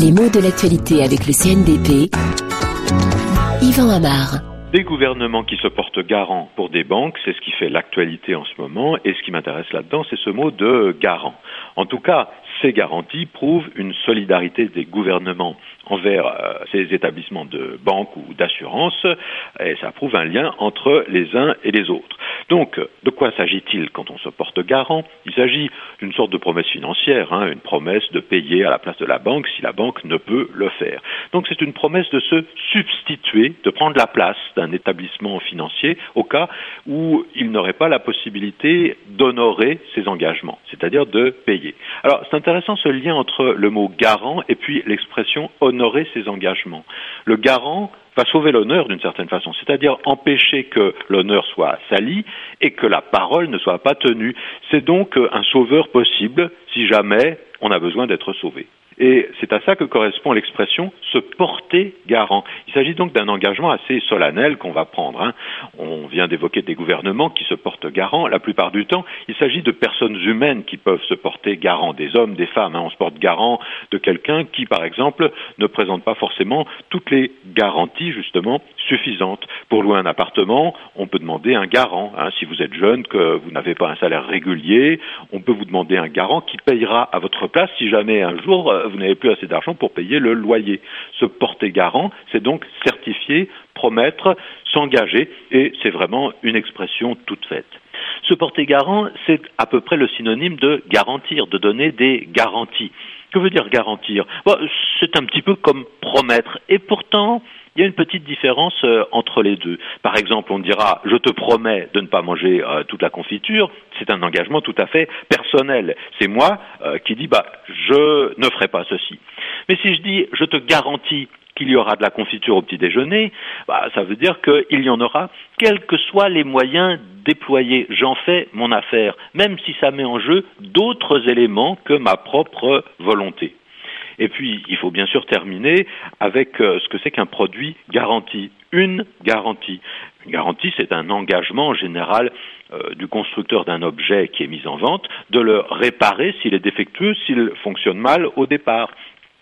Les mots de l'actualité avec le CNDP. Yvan Amar. Des gouvernements qui se portent garants pour des banques, c'est ce qui fait l'actualité en ce moment. Et ce qui m'intéresse là-dedans, c'est ce mot de garant. En tout cas, ces garanties prouvent une solidarité des gouvernements envers euh, ces établissements de banque ou d'assurance, et ça prouve un lien entre les uns et les autres. Donc, de quoi s'agit-il quand on se porte garant? Il s'agit d'une sorte de promesse financière, hein, une promesse de payer à la place de la banque si la banque ne peut le faire. Donc, c'est une promesse de se substituer, de prendre la place d'un établissement financier au cas où il n'aurait pas la possibilité d'honorer ses engagements, c'est-à-dire de payer. Alors, c'est intéressant ce lien entre le mot garant et puis l'expression honorer ses engagements. Le garant va sauver l'honneur d'une certaine façon, c'est-à-dire empêcher que l'honneur soit sali et que la parole ne soit pas tenue. C'est donc un sauveur possible si jamais on a besoin d'être sauvé. Et c'est à ça que correspond l'expression se porter garant. Il s'agit donc d'un engagement assez solennel qu'on va prendre. Hein. On vient d'évoquer des gouvernements qui se portent garant. La plupart du temps, il s'agit de personnes humaines qui peuvent se porter garant, des hommes, des femmes. Hein. On se porte garant de quelqu'un qui, par exemple, ne présente pas forcément toutes les garanties, justement, suffisantes. Pour louer un appartement, on peut demander un garant. Hein. Si vous êtes jeune, que vous n'avez pas un salaire régulier, on peut vous demander un garant qui payera à votre place si jamais un jour euh, vous n'avez plus assez d'argent pour payer le loyer. Se porter garant, c'est donc certifier, promettre, s'engager, et c'est vraiment une expression toute faite. Se porter garant, c'est à peu près le synonyme de garantir, de donner des garanties. Que veut dire garantir? C'est un petit peu comme promettre. Et pourtant, il y a une petite différence euh, entre les deux. Par exemple, on dira je te promets de ne pas manger euh, toute la confiture. C'est un engagement tout à fait personnel. C'est moi euh, qui dis bah je ne ferai pas ceci. Mais si je dis je te garantis qu'il y aura de la confiture au petit déjeuner, bah, ça veut dire qu'il y en aura, quels que soient les moyens déployés. J'en fais mon affaire, même si ça met en jeu d'autres éléments que ma propre volonté. Et puis, il faut bien sûr terminer avec euh, ce que c'est qu'un produit garanti. Une garantie. Une garantie, c'est un engagement général euh, du constructeur d'un objet qui est mis en vente de le réparer s'il est défectueux, s'il fonctionne mal au départ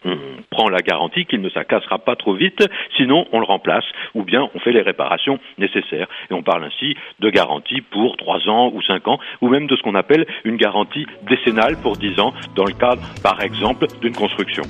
on prend la garantie qu'il ne s'acassera pas trop vite, sinon on le remplace, ou bien on fait les réparations nécessaires. Et on parle ainsi de garantie pour trois ans ou cinq ans, ou même de ce qu'on appelle une garantie décennale pour dix ans, dans le cadre, par exemple, d'une construction.